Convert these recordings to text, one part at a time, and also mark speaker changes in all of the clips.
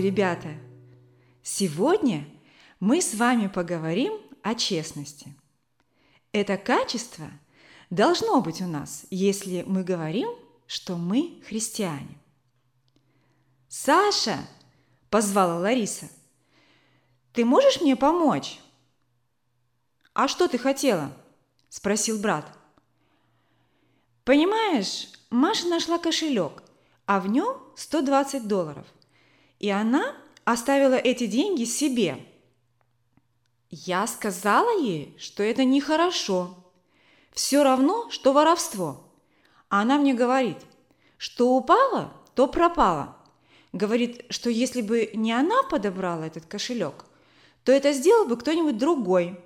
Speaker 1: Ребята! Сегодня мы с вами поговорим о честности. Это качество должно быть у нас, если мы говорим, что мы христиане. «Саша!» – позвала Лариса. «Ты можешь мне помочь?» «А что ты хотела?» – спросил брат. «Понимаешь, Маша нашла кошелек, а в нем 120 долларов. И она оставила эти деньги себе. Я сказала ей, что это нехорошо. Все равно, что воровство. А она мне говорит, что упало, то пропало. Говорит, что если бы не она подобрала этот кошелек, то это сделал бы кто-нибудь другой.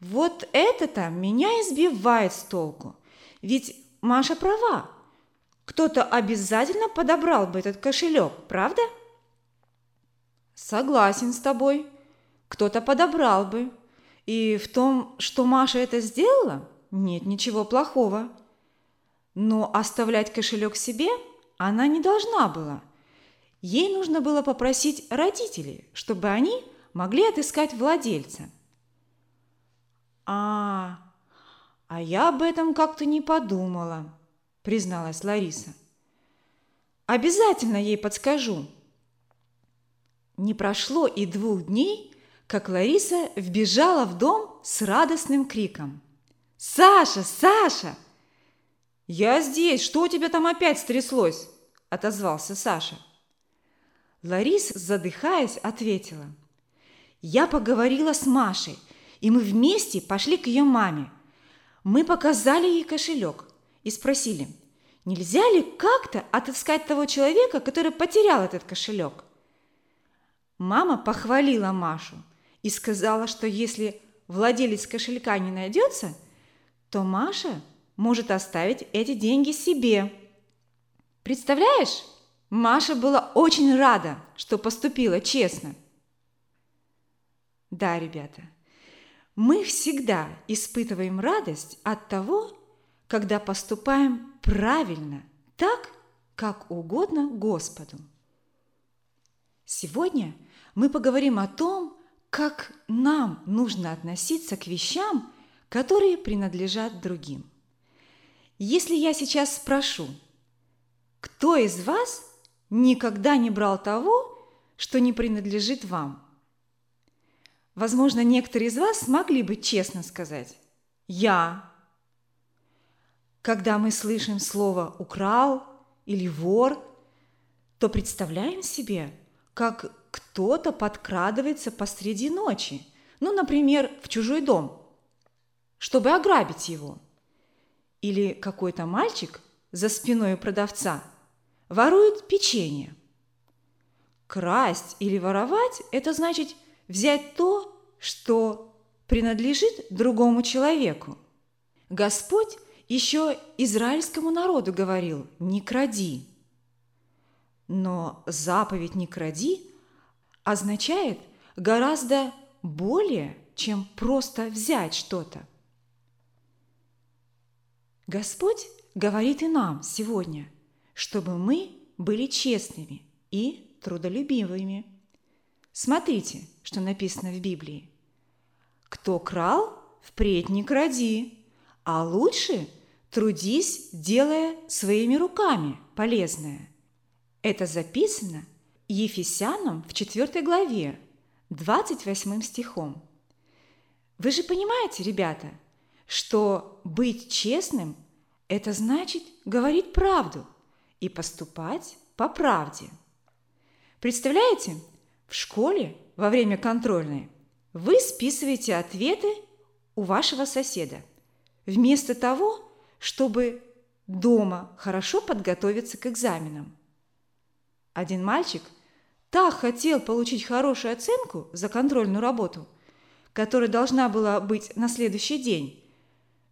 Speaker 1: Вот это-то меня избивает с толку. Ведь Маша права. Кто-то обязательно подобрал бы этот кошелек, правда? Согласен с тобой. Кто-то подобрал бы. И в том, что Маша это сделала, нет ничего плохого. Но оставлять кошелек себе она не должна была. Ей нужно было попросить родителей, чтобы они могли отыскать владельца. А, а я об этом как-то не подумала, призналась Лариса. Обязательно ей подскажу. Не прошло и двух дней, как Лариса вбежала в дом с радостным криком. «Саша! Саша!» «Я здесь! Что у тебя там опять стряслось?» – отозвался Саша. Лариса, задыхаясь, ответила. «Я поговорила с Машей, и мы вместе пошли к ее маме. Мы показали ей кошелек и спросили, нельзя ли как-то отыскать того человека, который потерял этот кошелек. Мама похвалила Машу и сказала, что если владелец кошелька не найдется, то Маша может оставить эти деньги себе. Представляешь? Маша была очень рада, что поступила честно. Да, ребята, мы всегда испытываем радость от того, когда поступаем правильно, так, как угодно Господу. Сегодня мы поговорим о том, как нам нужно относиться к вещам, которые принадлежат другим. Если я сейчас спрошу, кто из вас никогда не брал того, что не принадлежит вам? Возможно, некоторые из вас смогли бы честно сказать «Я». Когда мы слышим слово «украл» или «вор», то представляем себе, как кто-то подкрадывается посреди ночи, ну, например, в чужой дом, чтобы ограбить его. Или какой-то мальчик за спиной продавца ворует печенье. Красть или воровать – это значит взять то, что принадлежит другому человеку. Господь еще израильскому народу говорил «не кради». Но заповедь «не кради» означает гораздо более, чем просто взять что-то. Господь говорит и нам сегодня, чтобы мы были честными и трудолюбивыми. Смотрите, что написано в Библии. Кто крал, впредь не кради, а лучше трудись, делая своими руками полезное. Это записано Ефесянам в 4 главе, 28 стихом. Вы же понимаете, ребята, что быть честным – это значит говорить правду и поступать по правде. Представляете, в школе во время контрольной вы списываете ответы у вашего соседа, вместо того, чтобы дома хорошо подготовиться к экзаменам. Один мальчик так хотел получить хорошую оценку за контрольную работу, которая должна была быть на следующий день,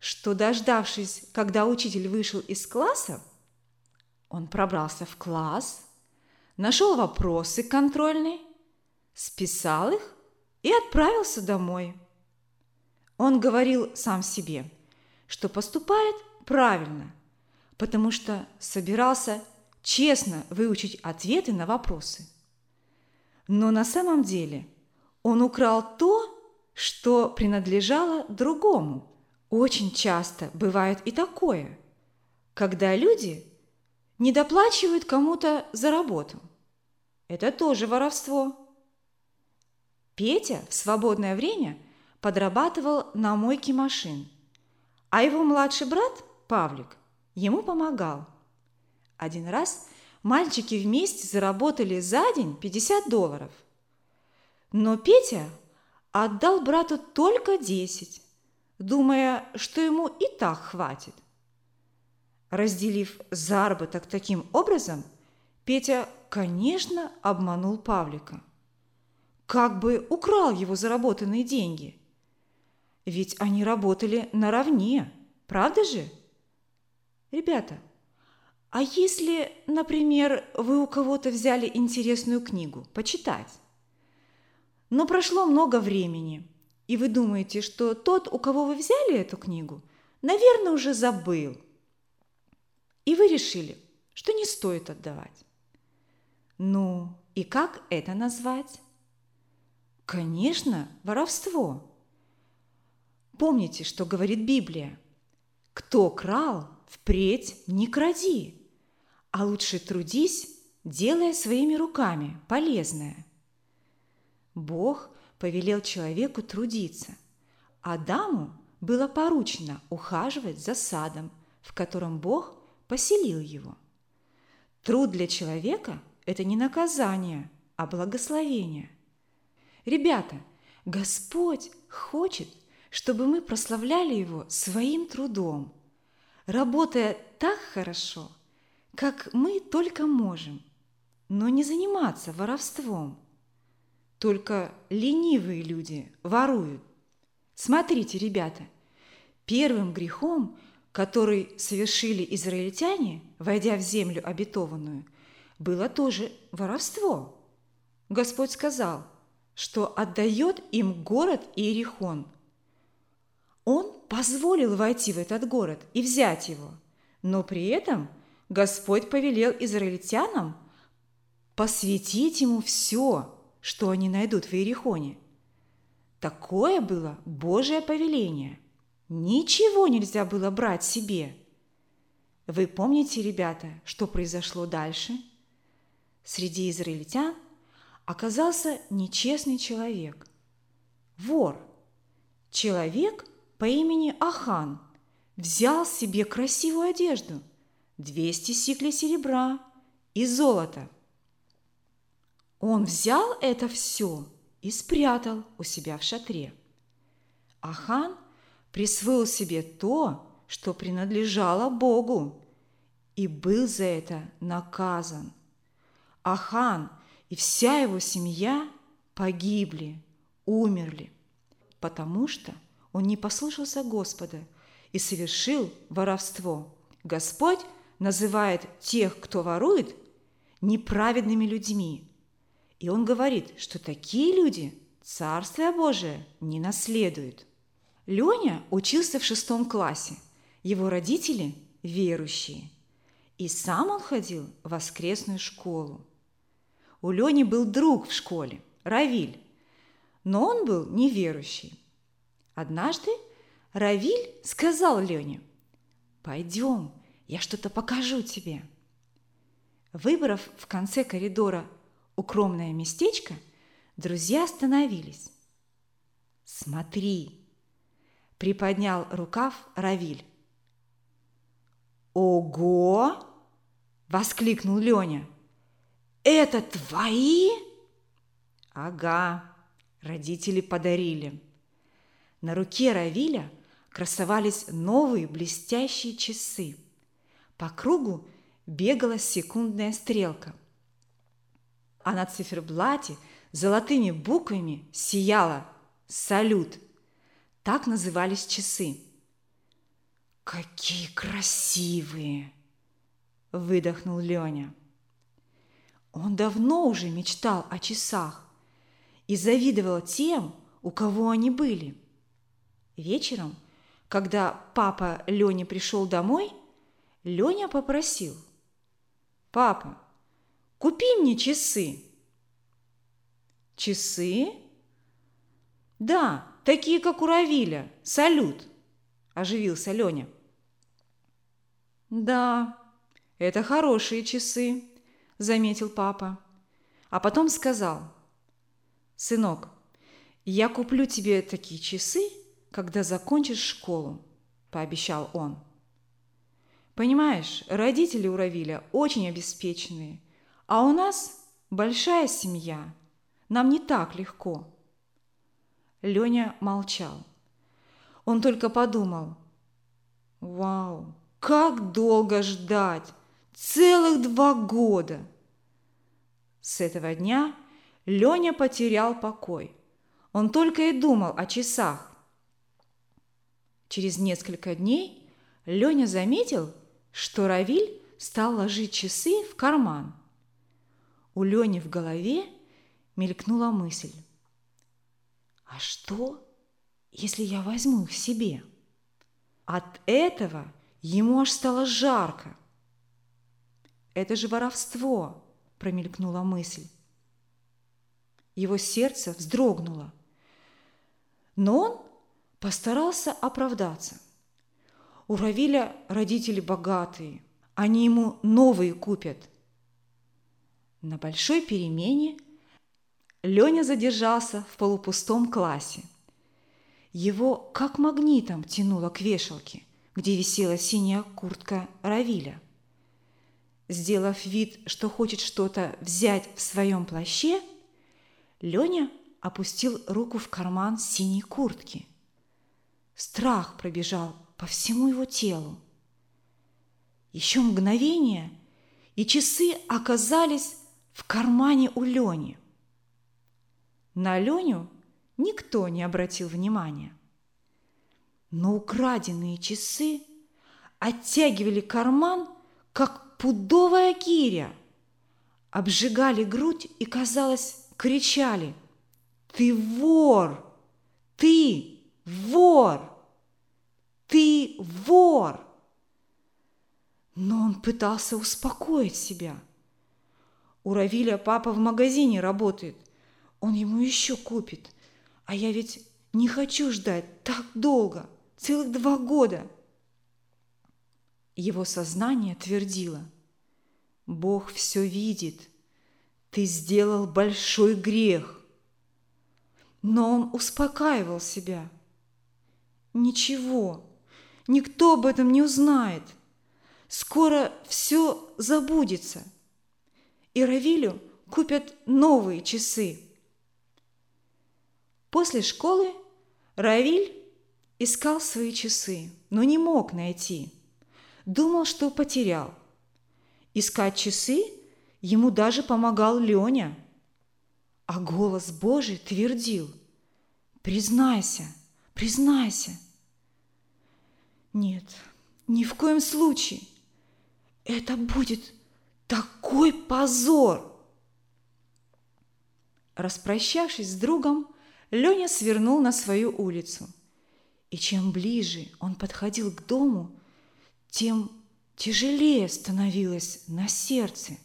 Speaker 1: что, дождавшись, когда учитель вышел из класса, он пробрался в класс, нашел вопросы контрольные, списал их и отправился домой. Он говорил сам себе, что поступает правильно, потому что собирался честно выучить ответы на вопросы. Но на самом деле он украл то, что принадлежало другому. Очень часто бывает и такое, когда люди недоплачивают кому-то за работу. Это тоже воровство. Петя в свободное время подрабатывал на мойке машин, а его младший брат Павлик ему помогал. Один раз мальчики вместе заработали за день 50 долларов. Но Петя отдал брату только 10, думая, что ему и так хватит. Разделив заработок таким образом, Петя, конечно, обманул Павлика – как бы украл его заработанные деньги. Ведь они работали наравне, правда же? Ребята, а если, например, вы у кого-то взяли интересную книгу почитать, но прошло много времени, и вы думаете, что тот, у кого вы взяли эту книгу, наверное, уже забыл, и вы решили, что не стоит отдавать. Ну, и как это назвать? Конечно, воровство. Помните, что говорит Библия? Кто крал, впредь не кради, а лучше трудись, делая своими руками полезное. Бог повелел человеку трудиться. Адаму было поручено ухаживать за садом, в котором Бог поселил его. Труд для человека – это не наказание, а благословение. Ребята, Господь хочет, чтобы мы прославляли Его своим трудом, работая так хорошо, как мы только можем, но не заниматься воровством. Только ленивые люди воруют. Смотрите, ребята, первым грехом, который совершили израильтяне, войдя в землю обетованную, было тоже воровство. Господь сказал, что отдает им город Иерихон. Он позволил войти в этот город и взять его, но при этом Господь повелел израильтянам посвятить ему все, что они найдут в Иерихоне. Такое было Божие повеление. Ничего нельзя было брать себе. Вы помните, ребята, что произошло дальше? Среди израильтян оказался нечестный человек. Вор. Человек по имени Ахан взял себе красивую одежду, 200 сиклей серебра и золота. Он взял это все и спрятал у себя в шатре. Ахан присвоил себе то, что принадлежало Богу, и был за это наказан. Ахан и вся его семья погибли, умерли, потому что он не послушался Господа и совершил воровство. Господь называет тех, кто ворует, неправедными людьми. И он говорит, что такие люди Царствие Божие не наследуют. Леня учился в шестом классе. Его родители – верующие. И сам он ходил в воскресную школу. У Лени был друг в школе, Равиль, но он был неверующий. Однажды Равиль сказал Лене, «Пойдем, я что-то покажу тебе». Выбрав в конце коридора укромное местечко, друзья остановились. «Смотри!» – приподнял рукав Равиль. «Ого!» – воскликнул Леня. «Это твои?» «Ага, родители подарили». На руке Равиля красовались новые блестящие часы. По кругу бегала секундная стрелка. А на циферблате золотыми буквами сияла «Салют». Так назывались часы. «Какие красивые!» – выдохнул Леня. Он давно уже мечтал о часах и завидовал тем, у кого они были. Вечером, когда папа Леня пришел домой, Леня попросил. «Папа, купи мне часы». «Часы?» «Да, такие, как у Равиля. Салют!» – оживился Леня. «Да, это хорошие часы», – заметил папа. А потом сказал, «Сынок, я куплю тебе такие часы, когда закончишь школу», – пообещал он. Понимаешь, родители у Равиля очень обеспеченные, а у нас большая семья. Нам не так легко. Леня молчал. Он только подумал. Вау, как долго ждать! Целых два года! С этого дня Леня потерял покой. Он только и думал о часах. Через несколько дней Леня заметил, что Равиль стал ложить часы в карман. У Лени в голове мелькнула мысль. А что, если я возьму их себе? От этого ему аж стало жарко. Это же воровство, промелькнула мысль. Его сердце вздрогнуло. Но он постарался оправдаться. У Равиля родители богатые, они ему новые купят. На большой перемене Леня задержался в полупустом классе – его как магнитом тянуло к вешалке, где висела синяя куртка Равиля. Сделав вид, что хочет что-то взять в своем плаще, Леня опустил руку в карман синей куртки. Страх пробежал по всему его телу. Еще мгновение, и часы оказались в кармане у Лени. На Леню никто не обратил внимания. Но украденные часы оттягивали карман, как пудовая гиря. обжигали грудь и, казалось, кричали «Ты вор! Ты вор! Ты вор!» Но он пытался успокоить себя. У Равиля папа в магазине работает. Он ему еще купит. А я ведь не хочу ждать так долго, целых два года. Его сознание твердило. Бог все видит. Ты сделал большой грех. Но он успокаивал себя. Ничего, никто об этом не узнает. Скоро все забудется. И Равилю купят новые часы. После школы Равиль искал свои часы, но не мог найти. Думал, что потерял. Искать часы ему даже помогал Леня. А голос Божий твердил «Признайся, признайся». Нет, ни в коем случае. Это будет такой позор. Распрощавшись с другом, Леня свернул на свою улицу. И чем ближе он подходил к дому, тем тяжелее становилось на сердце.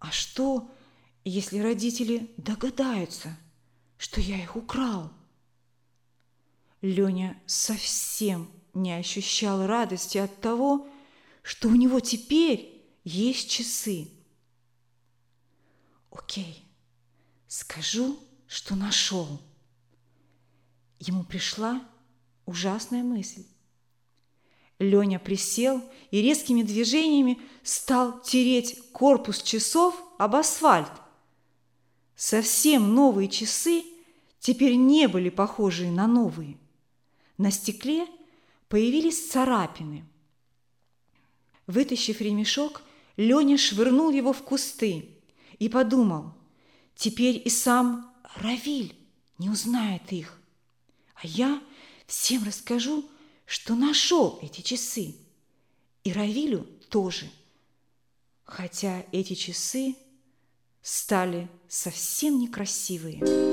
Speaker 1: А что, если родители догадаются, что я их украл? Леня совсем не ощущал радости от того, что у него теперь есть часы. Окей, скажу, что нашел. Ему пришла ужасная мысль. Леня присел и резкими движениями стал тереть корпус часов об асфальт. Совсем новые часы теперь не были похожи на новые. На стекле появились царапины. Вытащив ремешок, Леня швырнул его в кусты и подумал, теперь и сам Равиль не узнает их. А я всем расскажу, что нашел эти часы. И Равилю тоже. Хотя эти часы стали совсем некрасивые.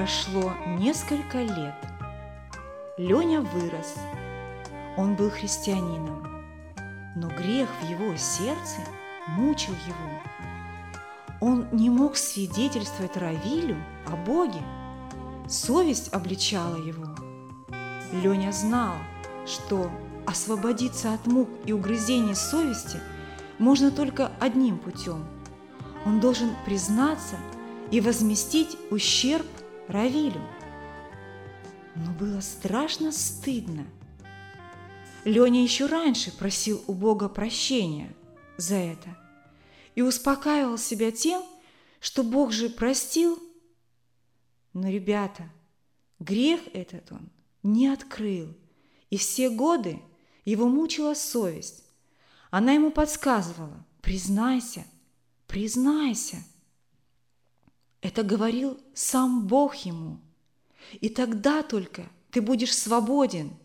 Speaker 1: Прошло несколько лет. Леня вырос – он был христианином, но грех в его сердце мучил его. Он не мог свидетельствовать Равилю о Боге. Совесть обличала его. Леня знал, что освободиться от мук и угрызений совести можно только одним путем. Он должен признаться и возместить ущерб Равилю. Но было страшно стыдно – Леня еще раньше просил у Бога прощения за это и успокаивал себя тем, что Бог же простил. Но, ребята, грех этот он не открыл, и все годы его мучила совесть. Она ему подсказывала «признайся, признайся». Это говорил сам Бог ему. И тогда только ты будешь свободен –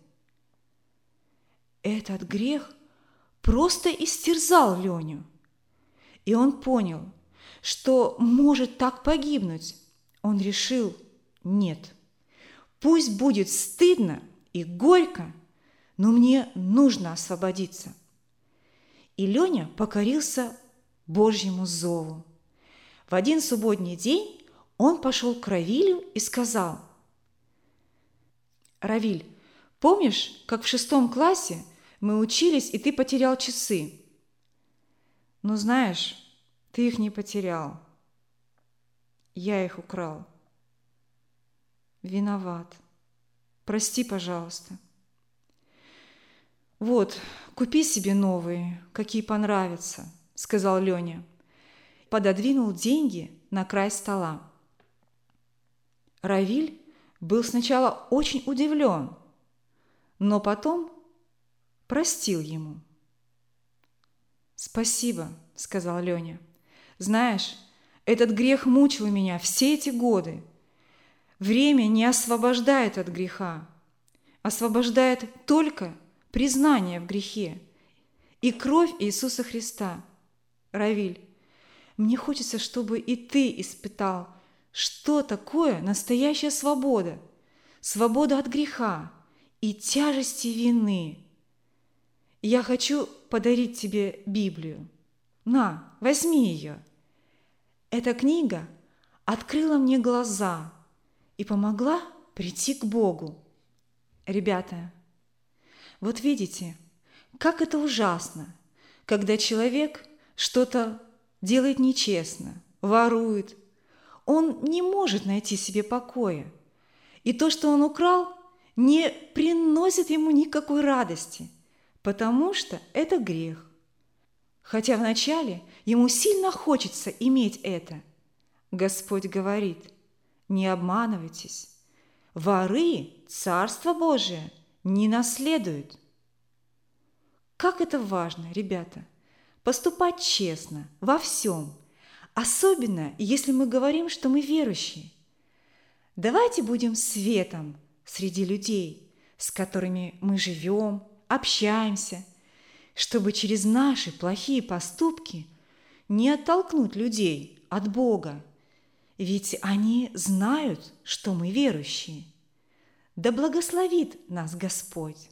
Speaker 1: этот грех просто истерзал Леню. И он понял, что может так погибнуть. Он решил, нет, пусть будет стыдно и горько, но мне нужно освободиться. И Леня покорился Божьему зову. В один субботний день он пошел к Равилю и сказал, «Равиль, помнишь, как в шестом классе – мы учились, и ты потерял часы. Ну, знаешь, ты их не потерял. Я их украл. Виноват. Прости, пожалуйста. Вот, купи себе новые, какие понравятся, сказал Леня. Пододвинул деньги на край стола. Равиль был сначала очень удивлен, но потом простил ему. «Спасибо», – сказал Леня. «Знаешь, этот грех мучил меня все эти годы. время не освобождает от греха, освобождает только признание в грехе и кровь Иисуса Христа. Равиль, мне хочется, чтобы и ты испытал, что такое настоящая свобода, свобода от греха и тяжести вины. Я хочу подарить тебе Библию. На, возьми ее. Эта книга открыла мне глаза и помогла прийти к Богу. Ребята, вот видите, как это ужасно, когда человек что-то делает нечестно, ворует. Он не может найти себе покоя. И то, что он украл, не приносит ему никакой радости, потому что это грех. Хотя вначале ему сильно хочется иметь это. Господь говорит, не обманывайтесь, воры Царство Божие не наследуют. Как это важно, ребята, поступать честно во всем, особенно если мы говорим, что мы верующие. Давайте будем светом среди людей, с которыми мы живем, общаемся, чтобы через наши плохие поступки не оттолкнуть людей от Бога, ведь они знают, что мы верующие. Да благословит нас Господь!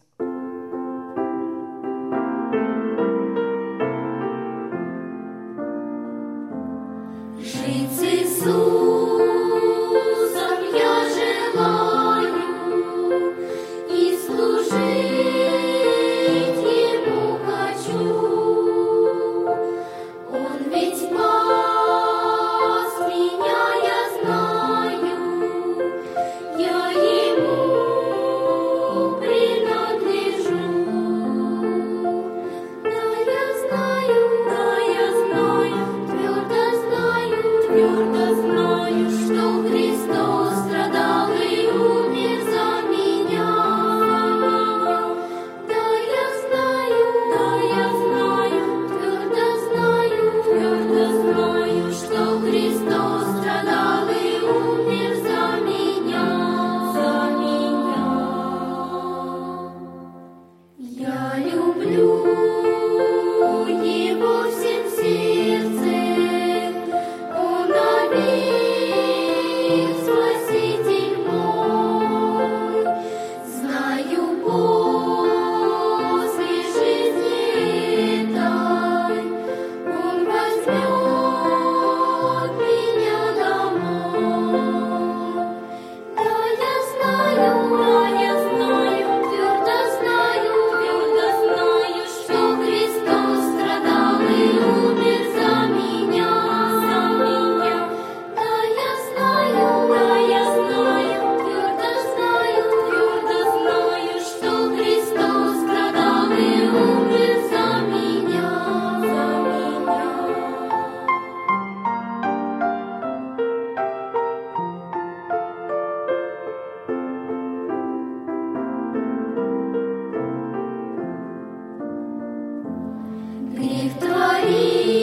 Speaker 2: Maria.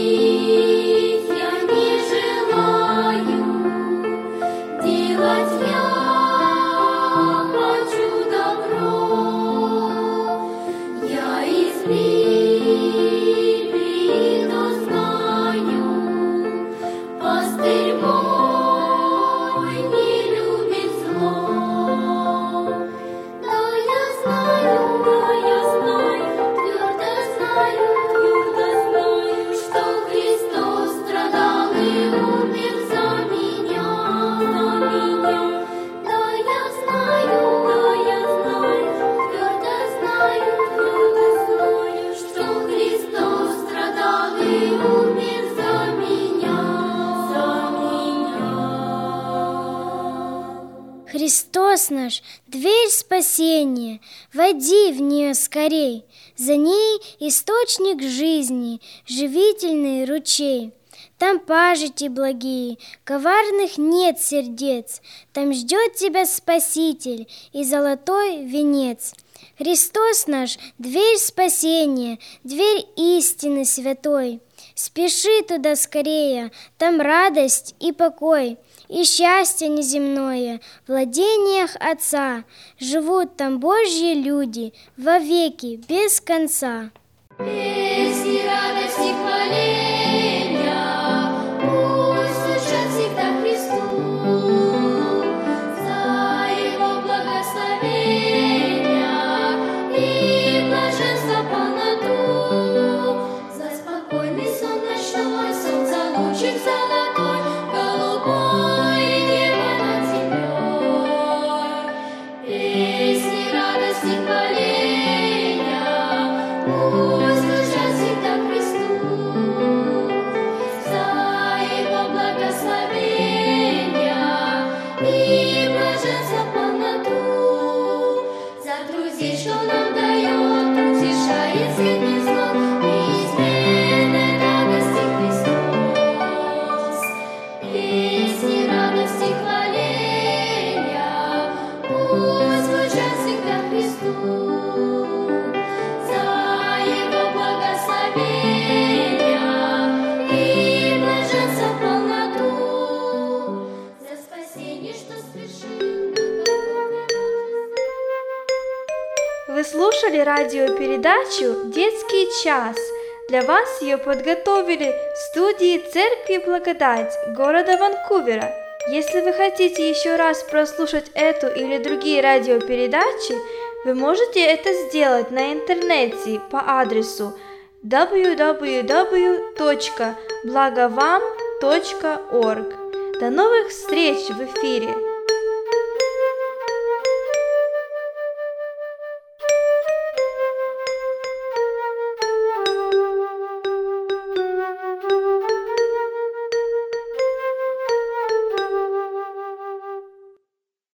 Speaker 2: Христос
Speaker 3: наш, дверь спасения, войди в нее скорей. За ней источник жизни, живительный ручей. Там пажити благие, коварных нет сердец. Там ждет тебя Спаситель и золотой венец. Христос наш, дверь спасения, дверь истины святой. Спеши туда скорее, там радость и покой. И счастье неземное в владениях Отца. Живут там Божьи люди вовеки, без конца.
Speaker 2: Песни радости хваления
Speaker 4: слушали радиопередачу «Детский час». Для вас ее подготовили в студии Церкви Благодать города Ванкувера. Если вы хотите еще раз прослушать эту или другие радиопередачи, вы можете это сделать на интернете по адресу www.благовам.орг. До новых встреч в эфире!